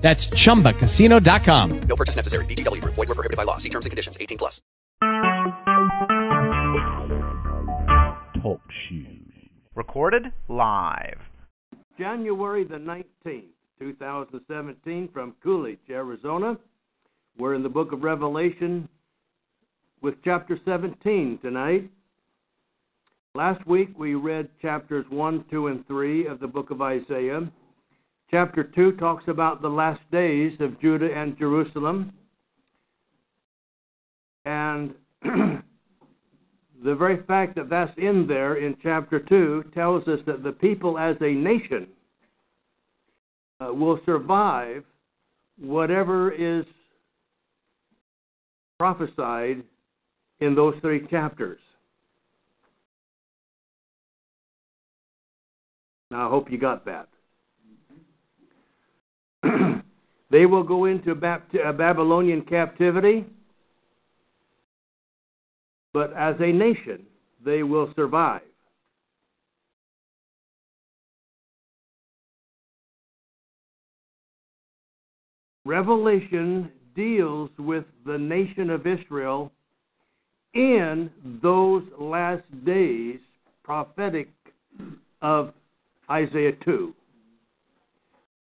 That's chumbacasino.com. No purchase necessary. VGW Group. Void were prohibited by law. See terms and conditions. 18 plus. Talk shoes. Recorded live. January the 19th, 2017, from Coolidge, Arizona. We're in the book of Revelation with chapter 17 tonight. Last week we read chapters 1, 2, and 3 of the book of Isaiah. Chapter 2 talks about the last days of Judah and Jerusalem. And the very fact that that's in there in chapter 2 tells us that the people as a nation uh, will survive whatever is prophesied in those three chapters. Now, I hope you got that. they will go into a uh, Babylonian captivity, but as a nation, they will survive. Revelation deals with the nation of Israel in those last days prophetic of Isaiah 2.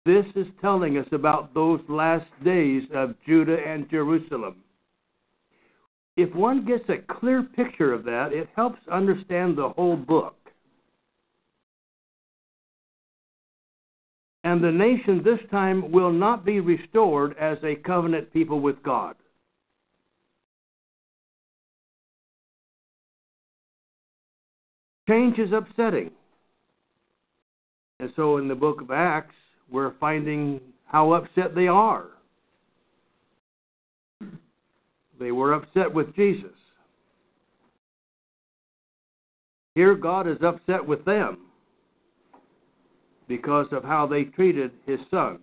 This is telling us about those last days of Judah and Jerusalem. If one gets a clear picture of that, it helps understand the whole book. And the nation this time will not be restored as a covenant people with God. Change is upsetting. And so in the book of Acts, we're finding how upset they are. They were upset with Jesus. Here, God is upset with them because of how they treated his son.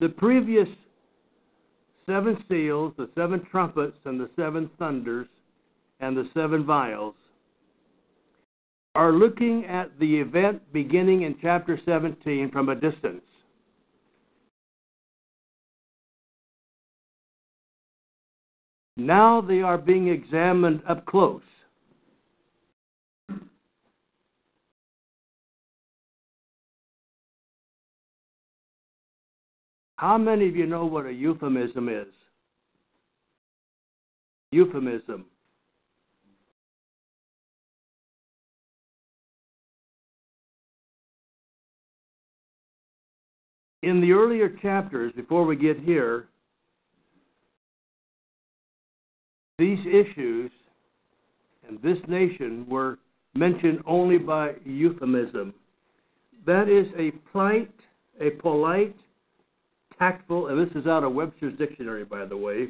The previous seven seals, the seven trumpets, and the seven thunders, and the seven vials are looking at the event beginning in chapter 17 from a distance. Now they are being examined up close. How many of you know what a euphemism is? Euphemism. In the earlier chapters, before we get here, these issues and this nation were mentioned only by euphemism. That is a polite, a polite, tactful, and this is out of Webster's dictionary, by the way,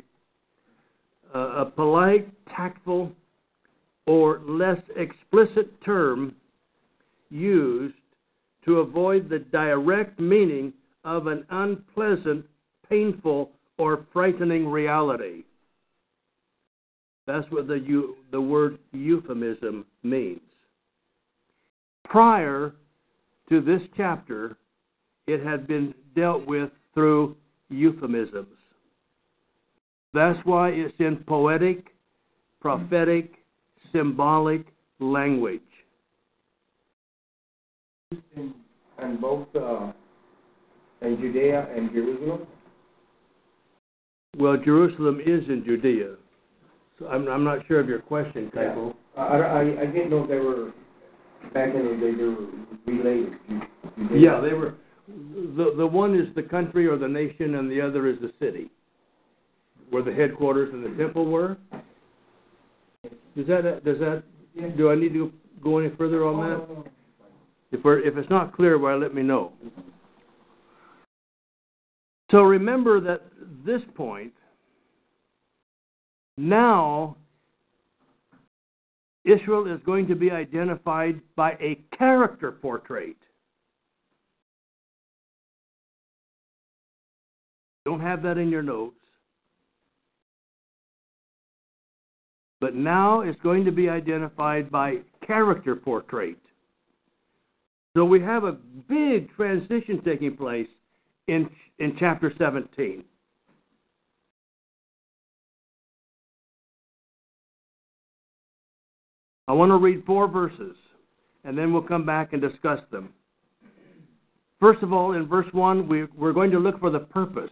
uh, a polite, tactful, or less explicit term used to avoid the direct meaning of an unpleasant, painful, or frightening reality. That's what the, the word euphemism means. Prior to this chapter, it had been dealt with through euphemisms. That's why it's in poetic, prophetic, symbolic language. And both uh, and Judea and Jerusalem? Well, Jerusalem is in Judea. So I'm, I'm not sure of your question, Kaipo. Yeah. I, I, I didn't know they were, back in the day, they were related. Judea. Yeah, they were. The, the one is the country or the nation, and the other is the city, where the headquarters and the temple were. Does that, does that, do I need to go any further on that? If, we're, if it's not clear, well, let me know. So remember that this point, now Israel is going to be identified by a character portrait. Don't have that in your notes. But now it's going to be identified by character portrait. So we have a big transition taking place in, in chapter 17. I want to read four verses, and then we'll come back and discuss them. First of all, in verse 1, we, we're going to look for the purpose.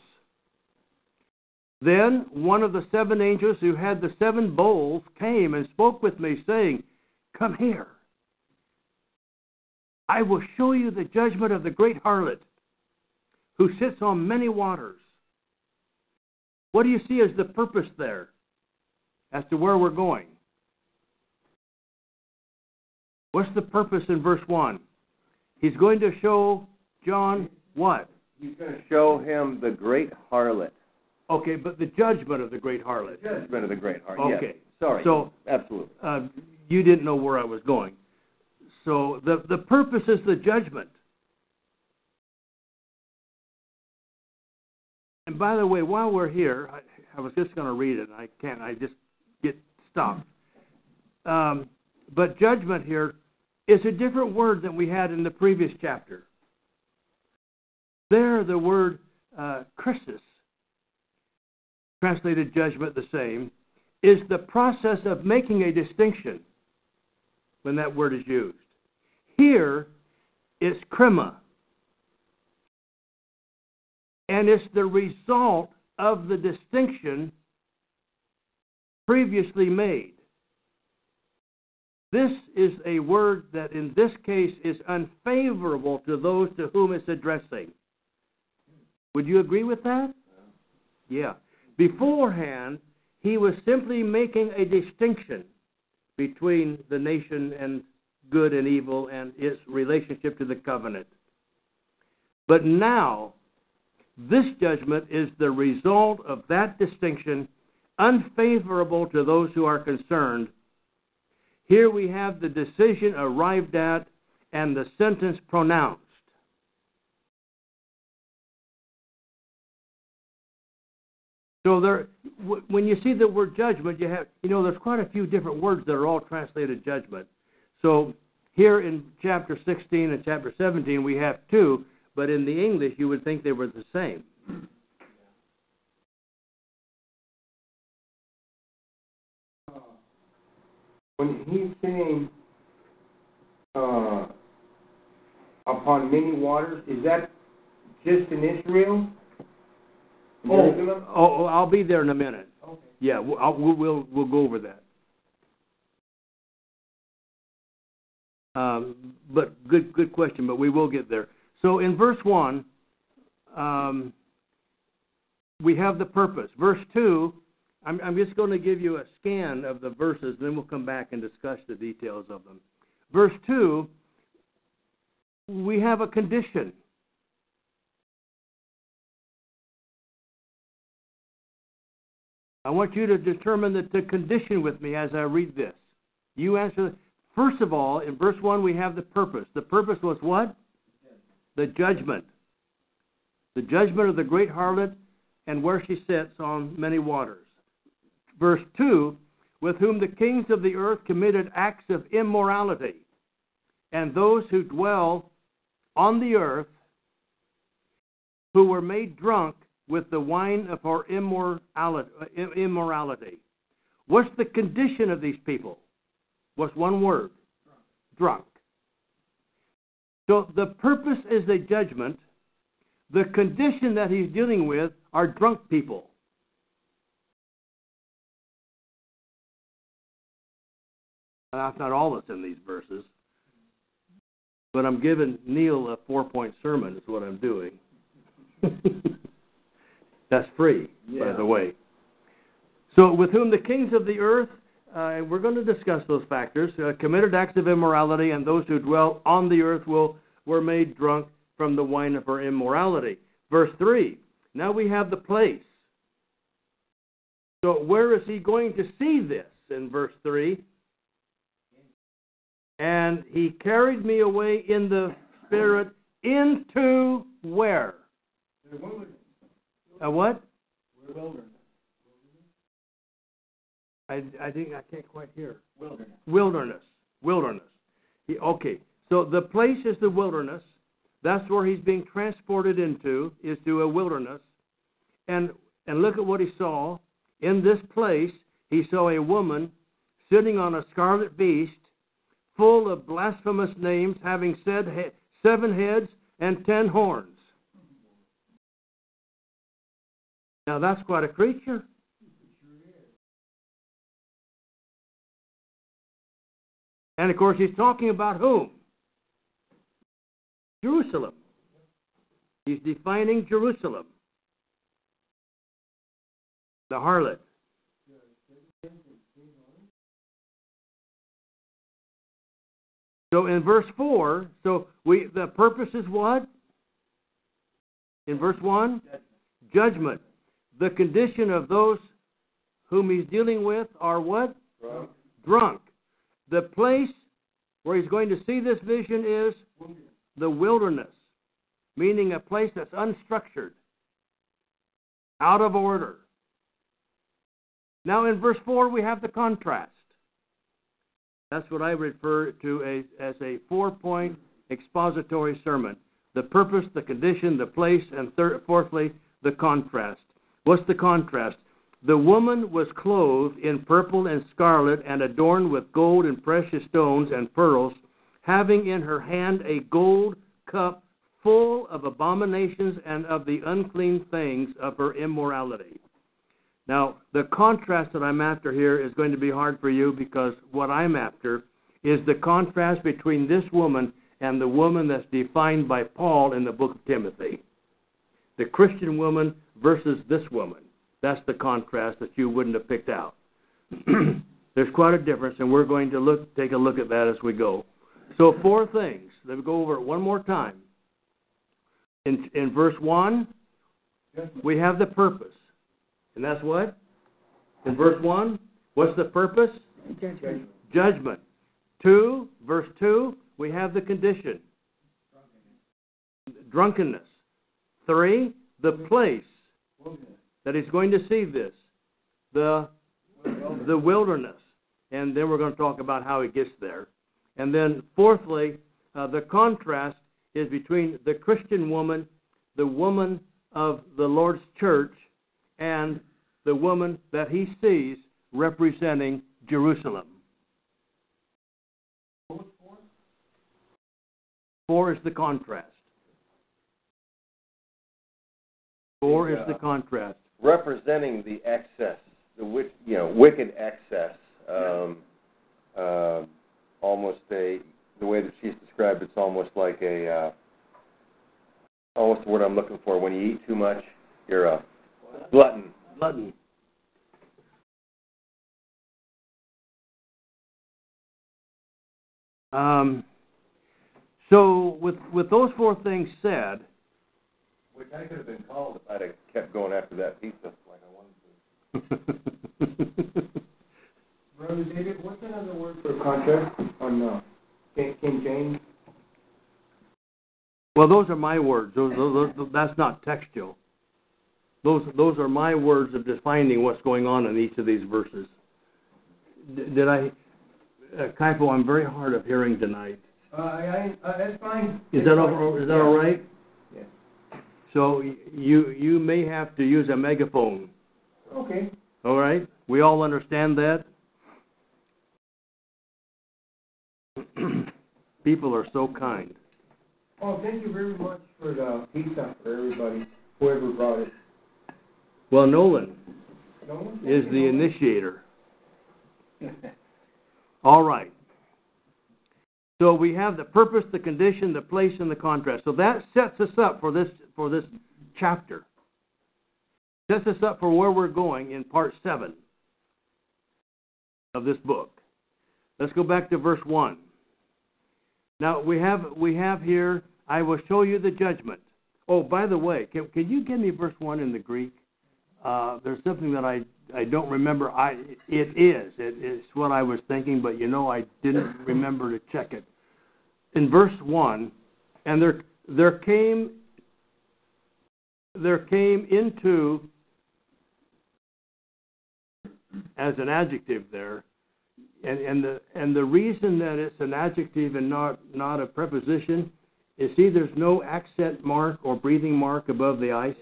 Then one of the seven angels who had the seven bowls came and spoke with me, saying, Come here. I will show you the judgment of the great harlot who sits on many waters. What do you see as the purpose there as to where we're going? What's the purpose in verse 1? He's going to show John what? He's going to show him the great harlot. Okay, but the judgment of the great harlot. The Judgment of the great harlot. Okay. Yes. Sorry. So- absolutely. Uh, you didn't know where I was going. So the, the purpose is the judgment. And by the way, while we're here, I, I was just going to read it. I can't. I just get stopped. Um, but judgment here is a different word than we had in the previous chapter. There, the word uh, krisis, translated judgment the same, is the process of making a distinction when that word is used. Here, it's krima. And it's the result of the distinction previously made. This is a word that in this case is unfavorable to those to whom it's addressing. Would you agree with that? Yeah. Beforehand, he was simply making a distinction between the nation and good and evil and its relationship to the covenant. But now, this judgment is the result of that distinction, unfavorable to those who are concerned. Here we have the decision arrived at and the sentence pronounced. So there, when you see the word judgment, you have, you know, there's quite a few different words that are all translated judgment. So here in chapter 16 and chapter 17, we have two, but in the English, you would think they were the same. When he came uh, upon many waters, is that just in Israel? Oh, oh, I'll be there in a minute. Okay. Yeah, we'll, we'll, we'll, we'll go over that. Um, but good, good question. But we will get there. So in verse one, um, we have the purpose. Verse two, I'm, I'm just going to give you a scan of the verses, then we'll come back and discuss the details of them. Verse two, we have a condition. I want you to determine the, the condition with me as I read this. You answer. First of all, in verse 1, we have the purpose. The purpose was what? The judgment. The judgment of the great harlot and where she sits on many waters. Verse 2, with whom the kings of the earth committed acts of immorality, and those who dwell on the earth who were made drunk with the wine of her immorality. What's the condition of these people? What's one word? Drunk. So the purpose is a judgment. The condition that he's dealing with are drunk people. And that's not all that's in these verses. But I'm giving Neil a four point sermon, is what I'm doing. That's free, by the way. So, with whom the kings of the earth, uh, we're going to discuss those factors, uh, committed acts of immorality, and those who dwell on the earth will were made drunk from the wine of her immorality. Verse three. Now we have the place. So where is he going to see this in verse 3? And he carried me away in the spirit into where? A what? Wilderness. I, I think I can't quite hear. Wilderness. Wilderness. Wilderness. He, okay. So the place is the wilderness. That's where he's being transported into, is to a wilderness. And and look at what he saw. In this place, he saw a woman sitting on a scarlet beast, full of blasphemous names, having said seven heads and ten horns. Now that's quite a creature. And of course, he's talking about whom? Jerusalem. He's defining Jerusalem, the harlot. So in verse 4, so we the purpose is what? In verse 1? Judgment. The condition of those whom he's dealing with are what? Drunk. Drunk. The place where he's going to see this vision is the wilderness, meaning a place that's unstructured, out of order. Now, in verse 4, we have the contrast. That's what I refer to as, as a four point expository sermon the purpose, the condition, the place, and third, fourthly, the contrast. What's the contrast? The woman was clothed in purple and scarlet and adorned with gold and precious stones and pearls, having in her hand a gold cup full of abominations and of the unclean things of her immorality. Now, the contrast that I'm after here is going to be hard for you because what I'm after is the contrast between this woman and the woman that's defined by Paul in the book of Timothy. The Christian woman versus this woman. That's the contrast that you wouldn't have picked out. There's quite a difference, and we're going to look take a look at that as we go. So four things. Let me go over it one more time. In in verse one, we have the purpose. And that's what? In verse 1, what's the purpose? Judgment. Judgment. 2, verse 2, we have the condition. Drunkenness. 3, the place that he's going to see this. The, the wilderness. And then we're going to talk about how he gets there. And then, fourthly, uh, the contrast is between the Christian woman, the woman of the Lord's church, and the woman that he sees representing Jerusalem. Four is the contrast. Four is the contrast. representing the excess, the you know, wicked excess. Um, uh, almost a the way that she's described, it's almost like a uh, almost the word I'm looking for. When you eat too much, you're a glutton. Glutton. Um, so, with with those four things said, Which I could have been called if I'd have kept going after that pizza like I wanted to. Brother David, what's another word for contrast on uh, King, King James? well, those are my words. Those, those, those, that's not textual. Those those are my words of defining what's going on in each of these verses. D- did I, uh, Kaipo? I'm very hard of hearing tonight. Uh, I, I, uh, that's fine. Is that all, is that all right? Yeah. So you you may have to use a megaphone. Okay. All right? We all understand that? People are so kind. Oh, thank you very much for the pizza for everybody, whoever brought it. Well, Nolan No one? is the initiator. All right. So we have the purpose, the condition, the place, and the contrast. So that sets us up for this for this chapter. Sets us up for where we're going in part seven of this book. Let's go back to verse one. Now we have we have here. I will show you the judgment. Oh, by the way, can, can you give me verse one in the Greek? Uh, there's something that I I don't remember. I it is it is what I was thinking, but you know I didn't remember to check it. In verse one, and there there came there came into as an adjective there, and and the and the reason that it's an adjective and not not a preposition is see there's no accent mark or breathing mark above the ice.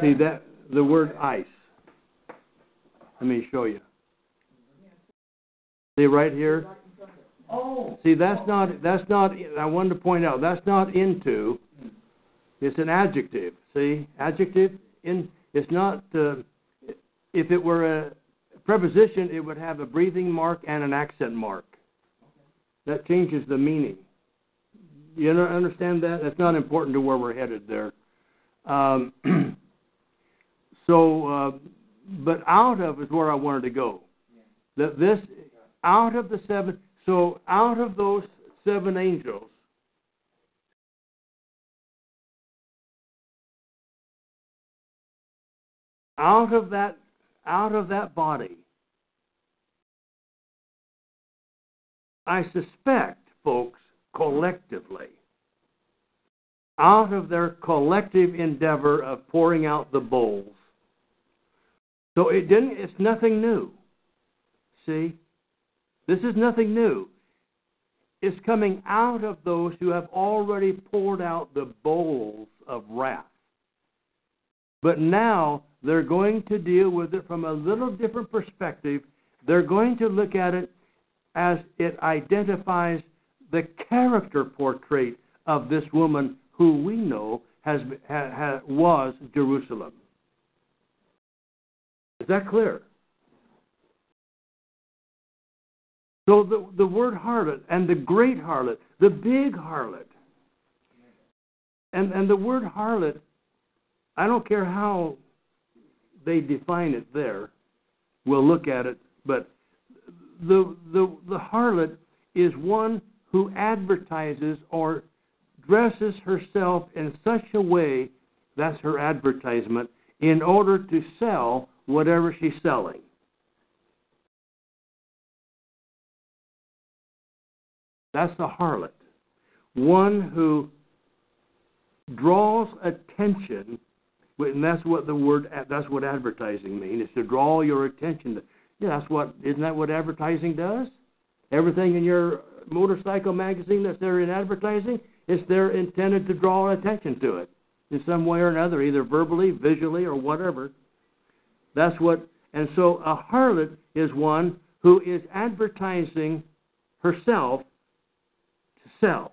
See that the word ice. Let me show you. See right here. Oh. See that's not that's not. I wanted to point out that's not into. It's an adjective. See adjective in. It's not. Uh, if it were a preposition, it would have a breathing mark and an accent mark. That changes the meaning. You understand that? That's not important to where we're headed there. Um, so, uh, but out of is where I wanted to go. That this out of the seven. So out of those seven angels, out of that out of that body. I suspect, folks, collectively, out of their collective endeavor of pouring out the bowls. So it didn't it's nothing new. See? This is nothing new. It's coming out of those who have already poured out the bowls of wrath. But now they're going to deal with it from a little different perspective. They're going to look at it as it identifies the character portrait of this woman who we know has, ha, ha, was Jerusalem. Is that clear? So the, the word harlot and the great harlot, the big harlot, and, and the word harlot, I don't care how they define it there. We'll look at it, but the the the harlot is one who advertises or dresses herself in such a way that's her advertisement in order to sell whatever she's selling. That's the harlot. One who draws attention and that's what the word that's what advertising means. is to draw your attention. That's what isn't that what advertising does? Everything in your motorcycle magazine that's there in advertising, it's there intended to draw attention to it in some way or another, either verbally, visually, or whatever. That's what. And so a harlot is one who is advertising herself to sell.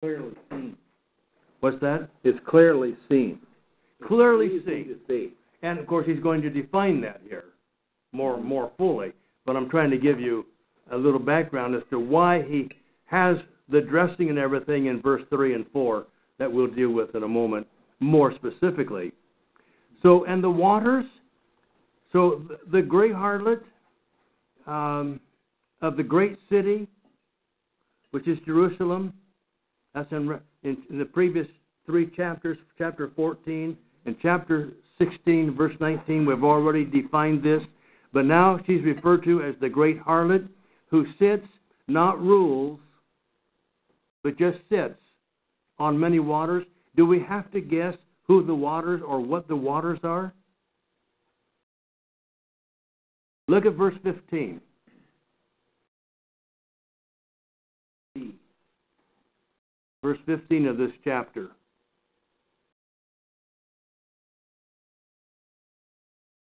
Clearly seen. What's that? It's clearly seen. Clearly seen. see. And of course, he's going to define that here more more fully. But I'm trying to give you a little background as to why he has the dressing and everything in verse three and four that we'll deal with in a moment more specifically. So, and the waters. So the great harlot um, of the great city, which is Jerusalem, that's in, in, in the previous three chapters, chapter 14 and chapter 16, verse 19. We've already defined this. But now she's referred to as the great harlot who sits, not rules, but just sits on many waters. Do we have to guess who the waters or what the waters are? Look at verse 15. Verse 15 of this chapter.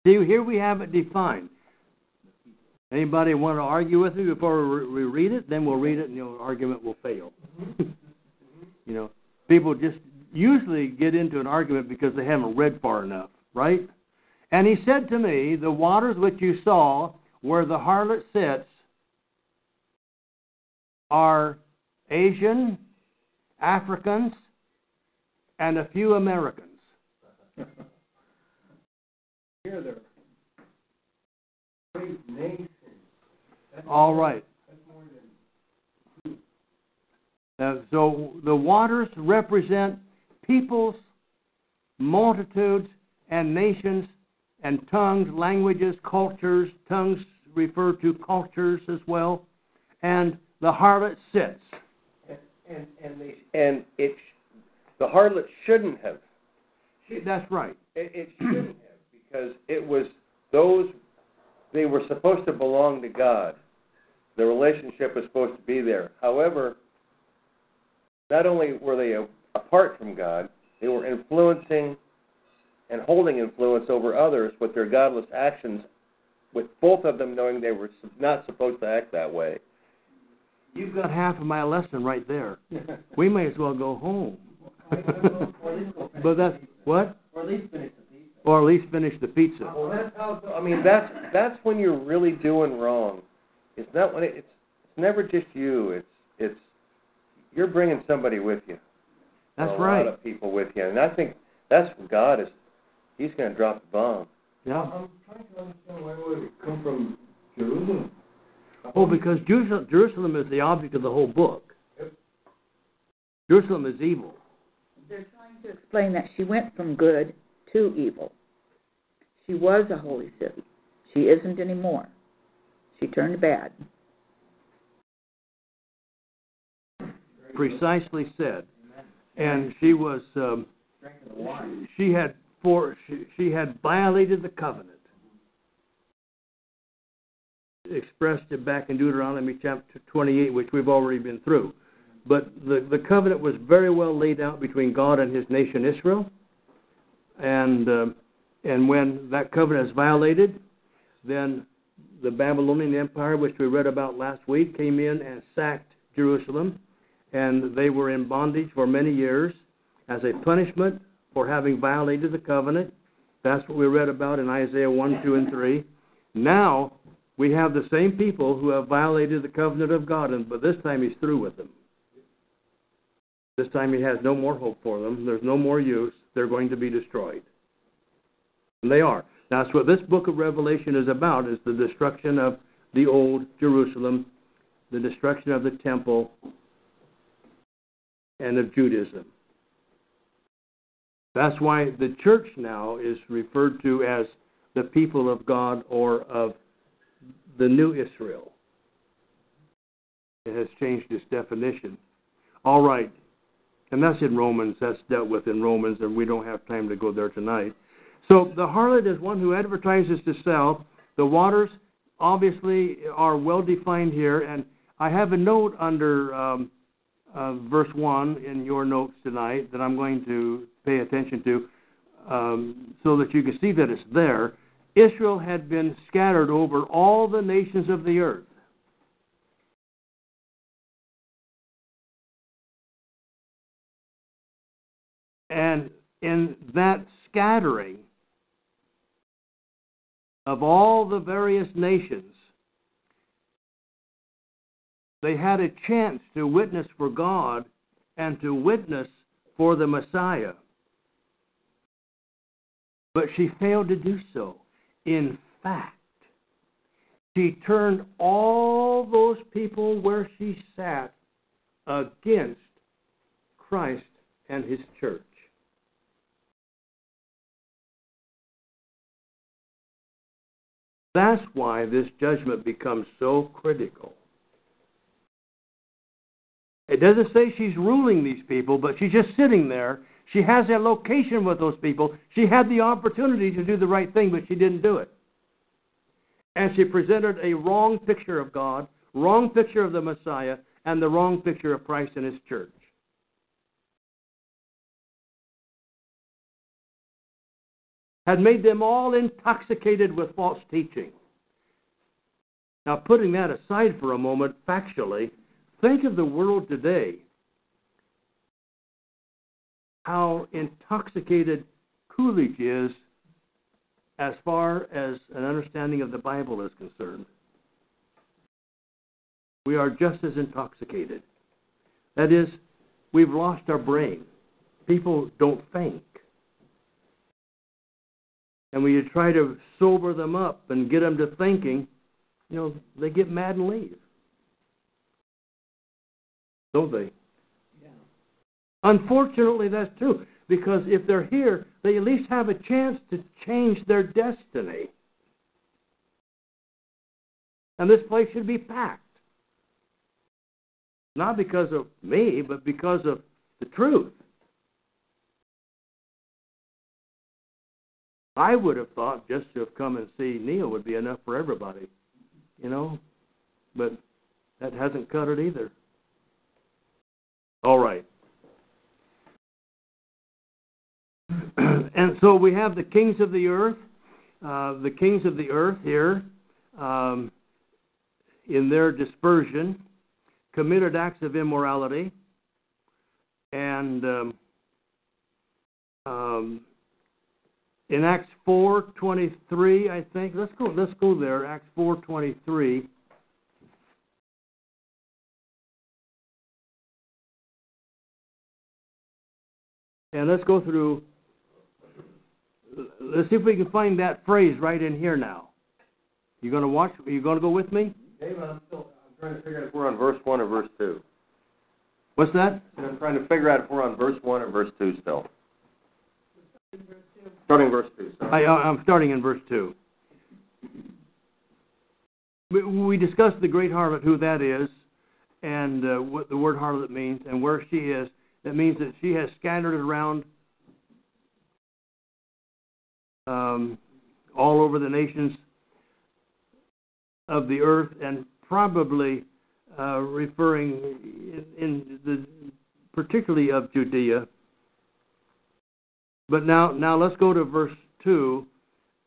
See, here we have it defined. Anybody want to argue with me before we read it? Then we'll read it, and the argument will fail. you know, people just usually get into an argument because they haven't read far enough, right? And he said to me, The waters which you saw where the harlot sits are Asian, Africans, and a few Americans. Here nations All right. So the waters represent peoples, multitudes, and nations, and tongues, languages, cultures. Tongues refer to cultures as well. And the harlot sits. And and they and it the harlot shouldn't have. That's right. It, it shouldn't have because it was those they were supposed to belong to God. The relationship was supposed to be there. However, not only were they a, apart from God, they were influencing and holding influence over others with their godless actions, with both of them knowing they were not supposed to act that way. You've got half of my lesson right there. We may as well go home. but that's what? Or at least finish the piece. Or at least finish the pizza. Well, that's how. I mean, that's that's when you're really doing wrong. It's not when it, it's it's never just you. It's it's you're bringing somebody with you. That's a right. A lot of people with you, and I think that's what God is. He's going to drop the bomb. Yeah. I'm trying to understand why would it come from Jerusalem? Oh, because Jerusalem, Jerusalem is the object of the whole book. Jerusalem is evil. They're trying to explain that she went from good to evil. She was a holy city. She isn't anymore. She turned bad. Precisely said. And she was, um, the water. she had for she, she had violated the covenant. Expressed it back in Deuteronomy chapter 28, which we've already been through. But the, the covenant was very well laid out between God and his nation Israel. And, uh, and when that covenant is violated, then the Babylonian Empire, which we read about last week, came in and sacked Jerusalem. And they were in bondage for many years as a punishment for having violated the covenant. That's what we read about in Isaiah 1, 2, and 3. Now, we have the same people who have violated the covenant of God, and but this time he's through with them. This time he has no more hope for them. There's no more use. They're going to be destroyed. And they are. That's what this book of Revelation is about, is the destruction of the old Jerusalem, the destruction of the temple, and of Judaism. That's why the church now is referred to as the people of God or of the new Israel. It has changed its definition. All right. And that's in Romans. That's dealt with in Romans, and we don't have time to go there tonight. So the harlot is one who advertises to sell. The waters obviously are well defined here, and I have a note under um, uh, verse 1 in your notes tonight that I'm going to pay attention to um, so that you can see that it's there. Israel had been scattered over all the nations of the earth. And in that scattering of all the various nations, they had a chance to witness for God and to witness for the Messiah. But she failed to do so. In fact, she turned all those people where she sat against Christ and his church. That's why this judgment becomes so critical. It doesn't say she's ruling these people, but she's just sitting there. She has a location with those people. She had the opportunity to do the right thing, but she didn't do it. And she presented a wrong picture of God, wrong picture of the Messiah, and the wrong picture of Christ and his church. Had made them all intoxicated with false teaching. Now, putting that aside for a moment, factually, think of the world today. How intoxicated Coolidge is as far as an understanding of the Bible is concerned. We are just as intoxicated. That is, we've lost our brain. People don't think. And when you try to sober them up and get them to thinking, you know, they get mad and leave. Don't they? Unfortunately, that's true because if they're here, they at least have a chance to change their destiny. And this place should be packed. Not because of me, but because of the truth. I would have thought just to have come and see Neil would be enough for everybody, you know, but that hasn't cut it either. All right. And so we have the kings of the earth, uh, the kings of the earth here, um, in their dispersion, committed acts of immorality, and um, um, in Acts four twenty three, I think. Let's go. Let's go there. Acts four twenty three. And let's go through. Let's see if we can find that phrase right in here now. You going to watch? Are you going to go with me? David, I'm still I'm trying to figure out if we're on verse one or verse two. What's that? And I'm trying to figure out if we're on verse one or verse two still. Starting verse two. Sorry. I, I'm starting in verse 2. We, we discussed the great harlot, who that is, and uh, what the word harlot means, and where she is. That means that she has scattered around um, all over the nations of the earth, and probably uh, referring in, in the particularly of Judea. But now, now let's go to verse two,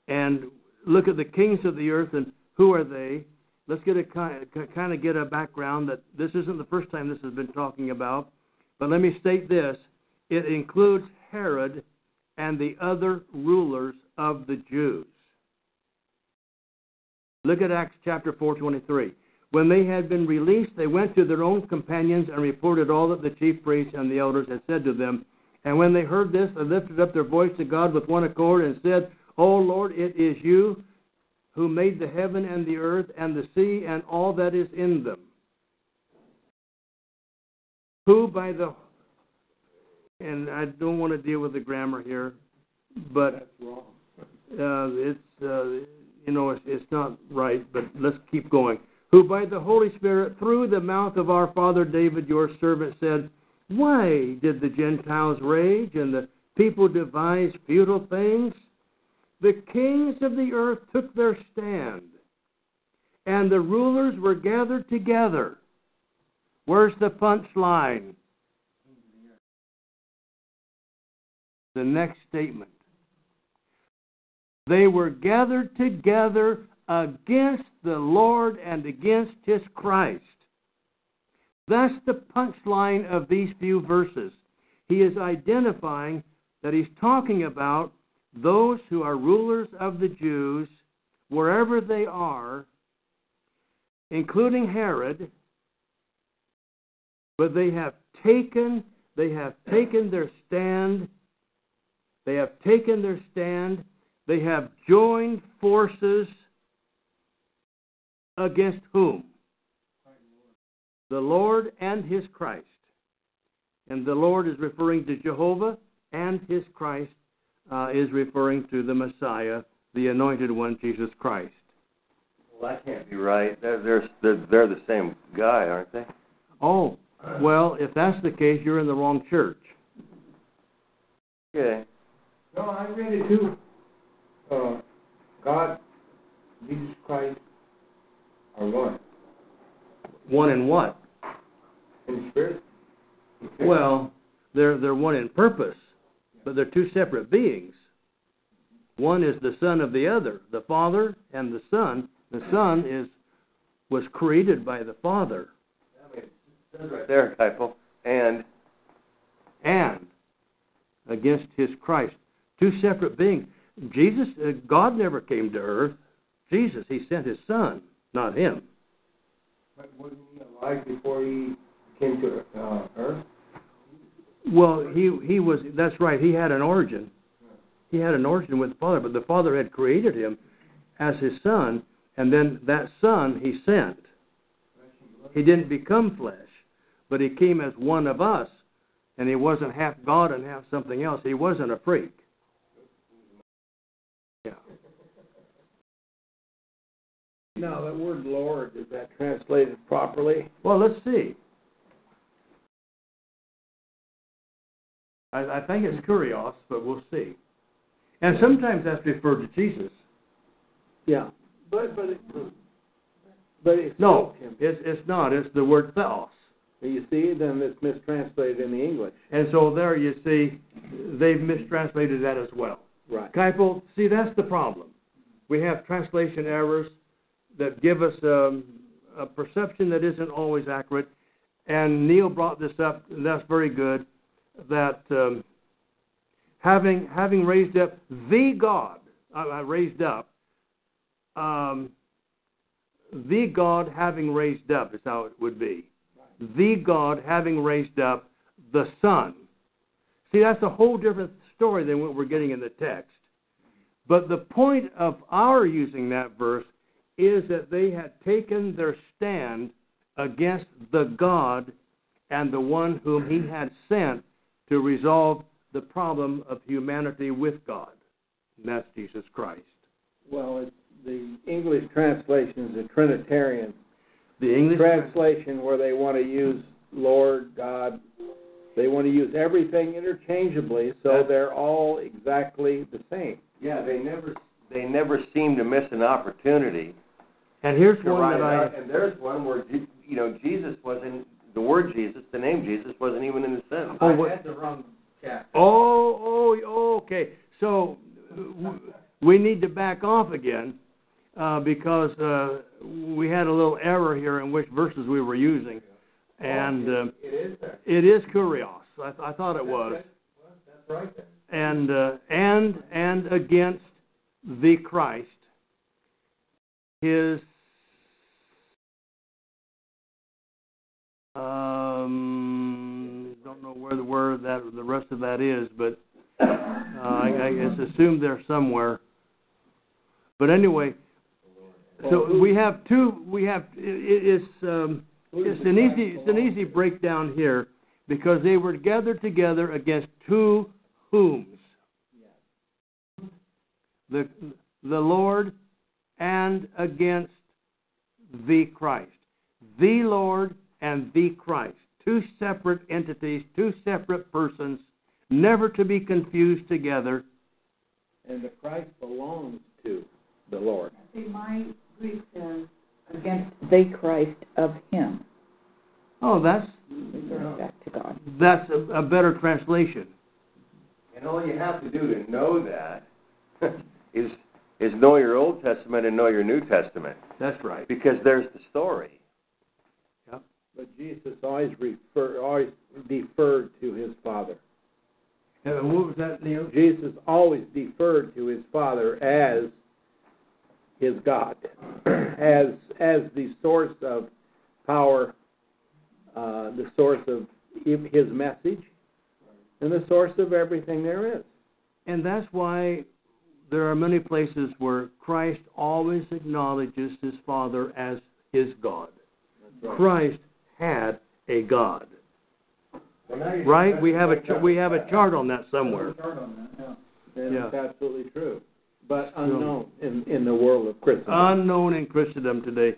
and look at the kings of the earth and who are they. Let's get a kind kind of get a background that this isn't the first time this has been talking about. But let me state this: it includes Herod and the other rulers of the Jews. Look at Acts chapter 4:23. When they had been released, they went to their own companions and reported all that the chief priests and the elders had said to them. And when they heard this, they lifted up their voice to God with one accord and said, O Lord, it is you who made the heaven and the earth and the sea and all that is in them. Who by the and I don't want to deal with the grammar here, but That's wrong. Uh, it's uh, you know it's, it's not right. But let's keep going. Who by the Holy Spirit through the mouth of our father David, your servant, said, Why did the Gentiles rage and the people devise futile things? The kings of the earth took their stand, and the rulers were gathered together. Where's the punchline? The next statement. They were gathered together against the Lord and against his Christ. That's the punchline of these few verses. He is identifying that he's talking about those who are rulers of the Jews, wherever they are, including Herod, but they have taken they have taken their stand. They have taken their stand. They have joined forces against whom? The Lord and his Christ. And the Lord is referring to Jehovah, and his Christ uh, is referring to the Messiah, the anointed one, Jesus Christ. Well, that can't be right. They're, they're they're they're the same guy, aren't they? Oh, well, if that's the case, you're in the wrong church. Okay. No, I read it too. Uh, God, Jesus Christ are one One in what? in spirit. Well, they're they're one in purpose, but they're two separate beings. One is the son of the other, the Father and the Son. The Son is was created by the Father, I mean, it says right there, Keifel, and and against His Christ, two separate beings. Jesus, uh, God never came to earth. Jesus, He sent His Son, not Him. But wasn't he alive before he came to uh, earth? Well, he he was. That's right. He had an origin. He had an origin with the Father, but the Father had created him as his son, and then that Son He sent. He didn't become flesh, but He came as one of us, and He wasn't half God and half something else. He wasn't a freak. Yeah. Now, that word Lord, is that translated properly? Well, let's see. I, I think it's kurios, but we'll see. And sometimes that's referred to Jesus. Yeah. But, but, it, but it's No, it's, it's not. It's the word theos. You see, then it's mistranslated in the English. And so there you see, they've mistranslated that as well. Right. Keipel, see, that's the problem. We have translation errors that give us um, a perception that isn't always accurate. And Neil brought this up, and that's very good, that um, having having raised up the God, I, uh, raised up, um, the God having raised up is how it would be. The God having raised up the Son. See, that's a whole different story than what we're getting in the text. But the point of our using that verse is that they had taken their stand against the God and the one whom he had sent to resolve the problem of humanity with God. And that's Jesus Christ. Well, it's the English translation is a Trinitarian The English translation where they want to use Lord, God. They want to use everything interchangeably, so That's- they're all exactly the same. Yeah, they never they never seem to miss an opportunity and here's to one write that it I. And there's one where you know Jesus wasn't the word Jesus, the name Jesus wasn't even in the sentence. Oh, what- the wrong chapter. Oh, oh, oh, okay. So we need to back off again uh, because uh, we had a little error here in which verses we were using, and uh, It is there. it is kurios. I, I thought it was, That's right and uh, and and against the Christ, his. Um, don't know where the word that the rest of that is, but uh, I, I it's assumed there somewhere. But anyway, so we have two. We have it, it's um, it's an easy it's an easy breakdown here because they were gathered together against two whom's the the Lord and against the Christ, the Lord and the Christ, two separate entities, two separate persons, never to be confused together. And the Christ belongs to the Lord. See, my Greek says against the Christ of him, Oh, that's back to God. that's a, a better translation. And all you have to do to know that is is know your Old Testament and know your New Testament That's right. because there's the story. Yep. But Jesus always refer, always deferred to his Father. And what was that, Neil? Jesus always deferred to his Father as his God, as as the source of power, uh, the source of his message, and the source of everything there is. And that's why there are many places where Christ always acknowledges his Father as his God. Christ had a God. Right? We have a ch- we have a chart on that somewhere. And Yeah. it's absolutely true, but unknown in in the world of Christendom. Unknown in Christendom today.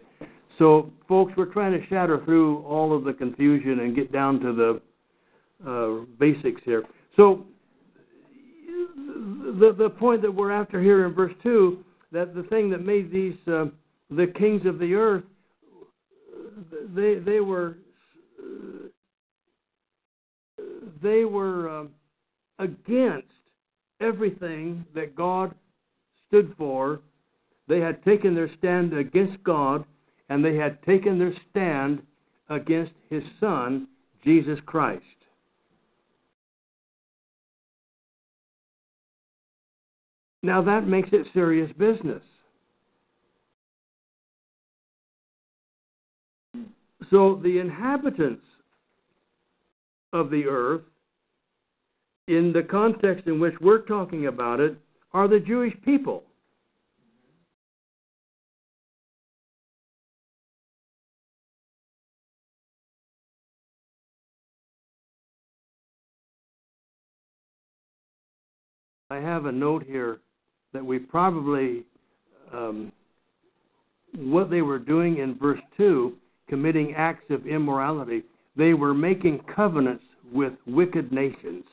So, folks, we're trying to shatter through all of the confusion and get down to the uh, basics here. So, the the point that we're after here in verse two, that the thing that made these uh, the kings of the earth, they they were they were um, against everything that God stood for. They had taken their stand against God, and they had taken their stand against His Son, Jesus Christ. Now that makes it serious business. So the inhabitants of the earth, in the context in which we're talking about it, are the Jewish people. I have a note here that we probably um, what they were doing in verse two, committing acts of immorality. They were making covenants with wicked nations.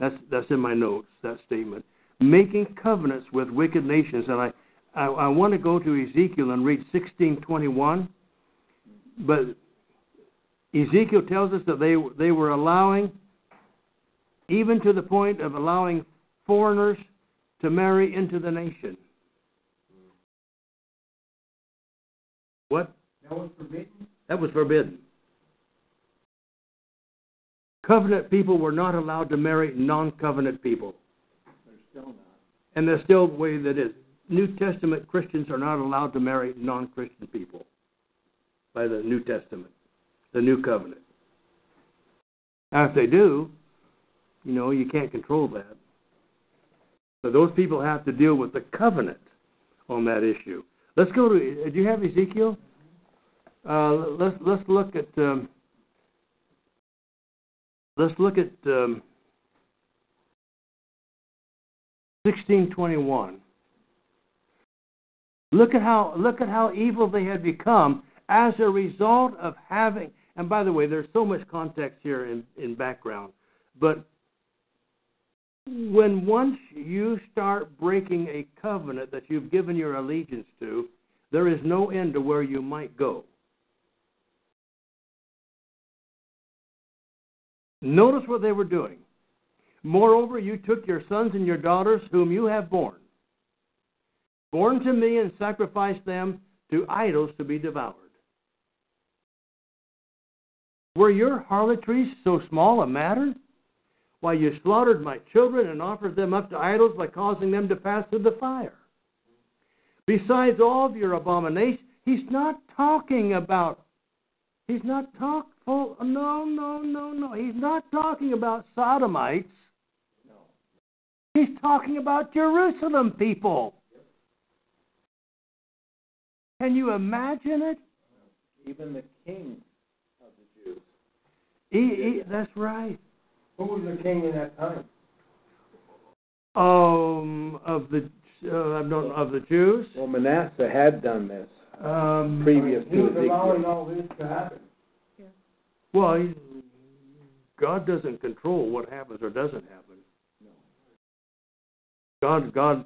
That's that's in my notes. That statement, making covenants with wicked nations, and I I, I want to go to Ezekiel and read sixteen twenty one, but Ezekiel tells us that they they were allowing, even to the point of allowing foreigners to marry into the nation. What? That was forbidden? That was forbidden. Covenant people were not allowed to marry non covenant people. They're still not. And there's still the way that is. New Testament Christians are not allowed to marry non Christian people by the New Testament, the New Covenant. Now, if they do, you know, you can't control that. But those people have to deal with the covenant on that issue. Let's go to. Do you have Ezekiel? Uh, let's let's look at. Um, let's look at um, sixteen twenty one. Look at how look at how evil they had become as a result of having. And by the way, there's so much context here in, in background, but when once you start breaking a covenant that you've given your allegiance to, there is no end to where you might go. Notice what they were doing. Moreover, you took your sons and your daughters, whom you have born, born to me, and sacrificed them to idols to be devoured. Were your harlotries so small a matter? Why, you slaughtered my children and offered them up to idols by causing them to pass through the fire. Besides all of your abominations, he's not talking about, he's not talking, oh, no, no, no, no. He's not talking about sodomites. No. He's talking about Jerusalem people. Can you imagine it? Even the king of the Jews. He, he, that's right. Who was the king in that time? Um, of the uh, I don't of the Jews. Well, Manasseh had done this Um, previous to was Ezekiel. allowing all this to happen. well, he, God doesn't control what happens or doesn't happen. God, God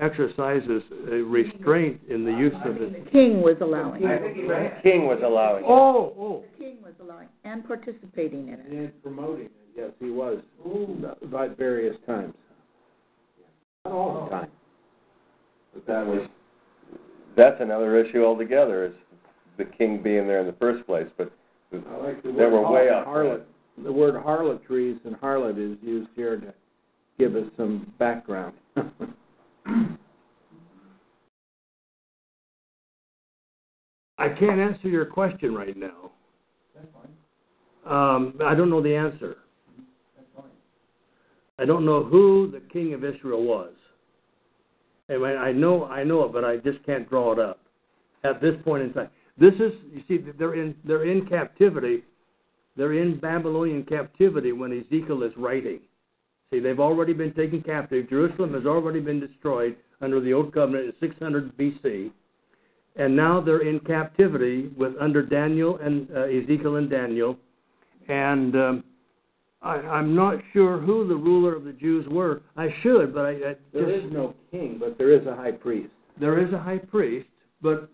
exercises a restraint in the use of His. The king was allowing I it. think he The king was allowing. Oh, oh, The king was allowing and participating in it. And promoting it. Yes, he was. Ooh, About various times. not all the Time. But that was, that's another issue altogether, is the king being there in the first place, but I like the they were way harlot. off. Harlot. The word harlotries and harlot is used here to give us some background. I can't answer your question right now. That's fine, Um, I don't know the answer. I don't know who the king of Israel was. I mean, I know, I know it, but I just can't draw it up at this point in time. This is, you see, they're in, they're in captivity. They're in Babylonian captivity when Ezekiel is writing. See, they've already been taken captive. Jerusalem has already been destroyed under the Old Covenant in 600 BC, and now they're in captivity with under Daniel and uh, Ezekiel and Daniel, and um, I, I'm not sure who the ruler of the Jews were. I should, but I, I just is no king, but there is a high priest. there is a high priest, but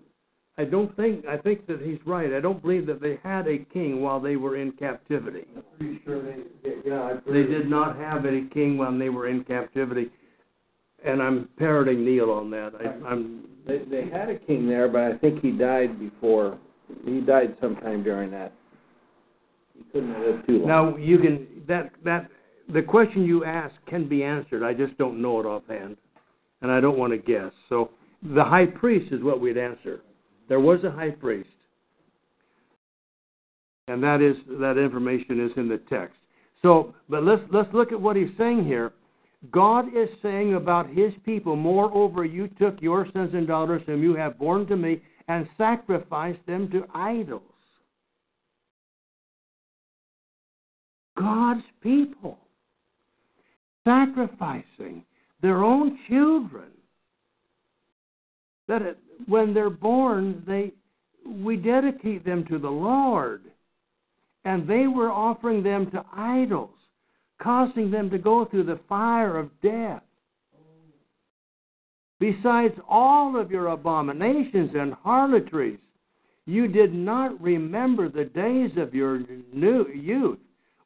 I don't think I think that he's right. I don't believe that they had a king while they were in captivity. I'm pretty sure they, yeah, I. They did not have any king when they were in captivity, and I'm parroting Neil on that. I, I'm They, they had a king there, but I think he died before. He died sometime during that. He couldn't have lived too long. now you can that that the question you ask can be answered. I just don't know it offhand, and I don't want to guess. So the high priest is what we'd answer. There was a high priest, and that is that information is in the text. So, but let's let's look at what he's saying here. God is saying about his people, moreover, you took your sons and daughters whom you have borne to me and sacrificed them to idols. God's people, sacrificing their own children. That it, when they're born, they we dedicate them to the Lord, and they were offering them to idols, causing them to go through the fire of death. Besides all of your abominations and harlotries, you did not remember the days of your new youth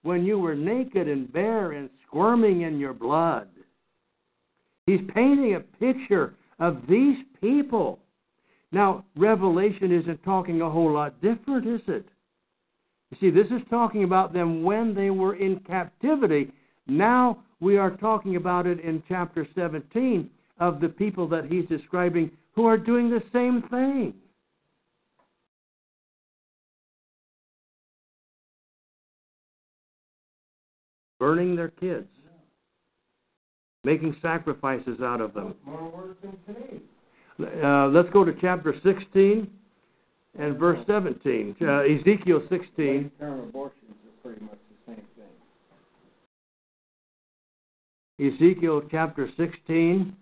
when you were naked and bare and squirming in your blood. He's painting a picture of these people. Now, Revelation isn't talking a whole lot different, is it? You see, this is talking about them when they were in captivity. Now we are talking about it in chapter 17 of the people that he's describing who are doing the same thing. Burning their kids, making sacrifices out of them. More words than today. Uh, let's go to chapter 16 and verse 17. Uh, Ezekiel 16. Term abortions is pretty much the same thing. Ezekiel chapter 16,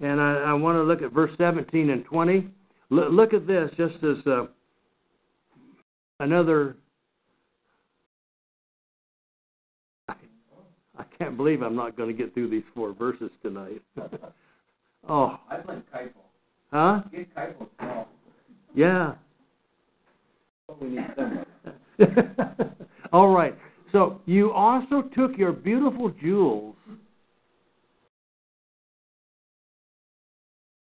and I, I want to look at verse 17 and 20. L- look at this just as uh, another. I can't believe I'm not going to get through these four verses tonight. oh, I blame Keitel. huh? Get Keitel small. Yeah. But we need somebody. All right. So you also took your beautiful jewels.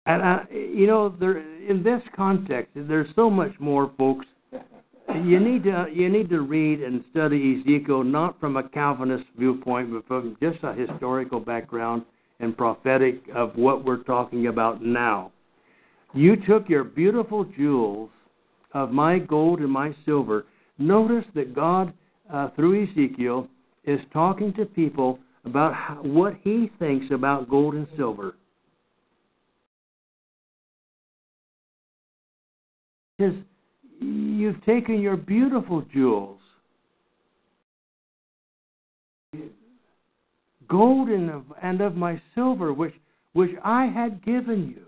And uh, you know, there in this context, there's so much more, folks. You need to you need to read and study Ezekiel not from a Calvinist viewpoint, but from just a historical background and prophetic of what we're talking about now. You took your beautiful jewels of my gold and my silver. Notice that God, uh, through Ezekiel, is talking to people about how, what he thinks about gold and silver. Says, You've taken your beautiful jewels, gold and of, and of my silver, which, which I had given you.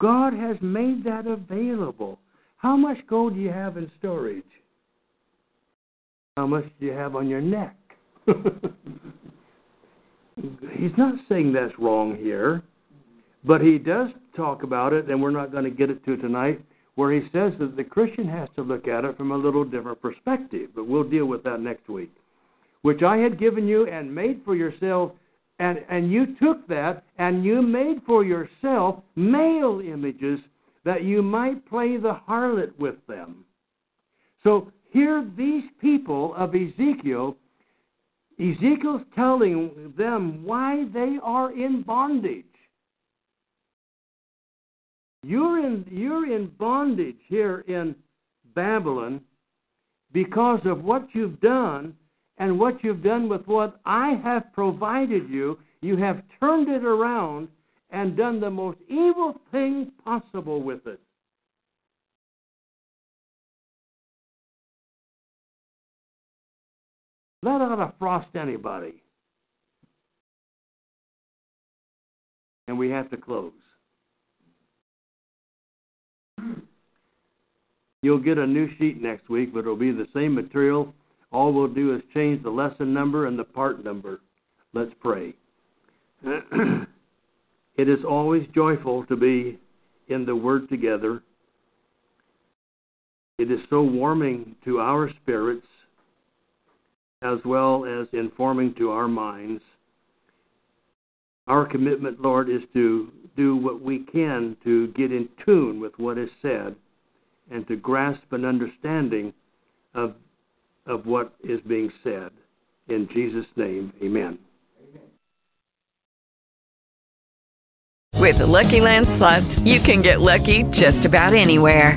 God has made that available. How much gold do you have in storage? How much do you have on your neck? He's not saying that's wrong here, but he does talk about it, and we're not going to get it to tonight, where he says that the Christian has to look at it from a little different perspective, but we'll deal with that next week. Which I had given you and made for yourself and and you took that and you made for yourself male images that you might play the harlot with them. So here these people of Ezekiel Ezekiel's telling them why they are in bondage. You're in you're in bondage here in Babylon because of what you've done and what you've done with what I have provided you, you have turned it around and done the most evil thing possible with it. That ought to frost anybody. And we have to close. You'll get a new sheet next week, but it'll be the same material all we'll do is change the lesson number and the part number. Let's pray. it is always joyful to be in the Word together. It is so warming to our spirits as well as informing to our minds. Our commitment, Lord, is to do what we can to get in tune with what is said and to grasp an understanding of of what is being said. In Jesus' name, amen. With the Lucky Land slots, you can get lucky just about anywhere.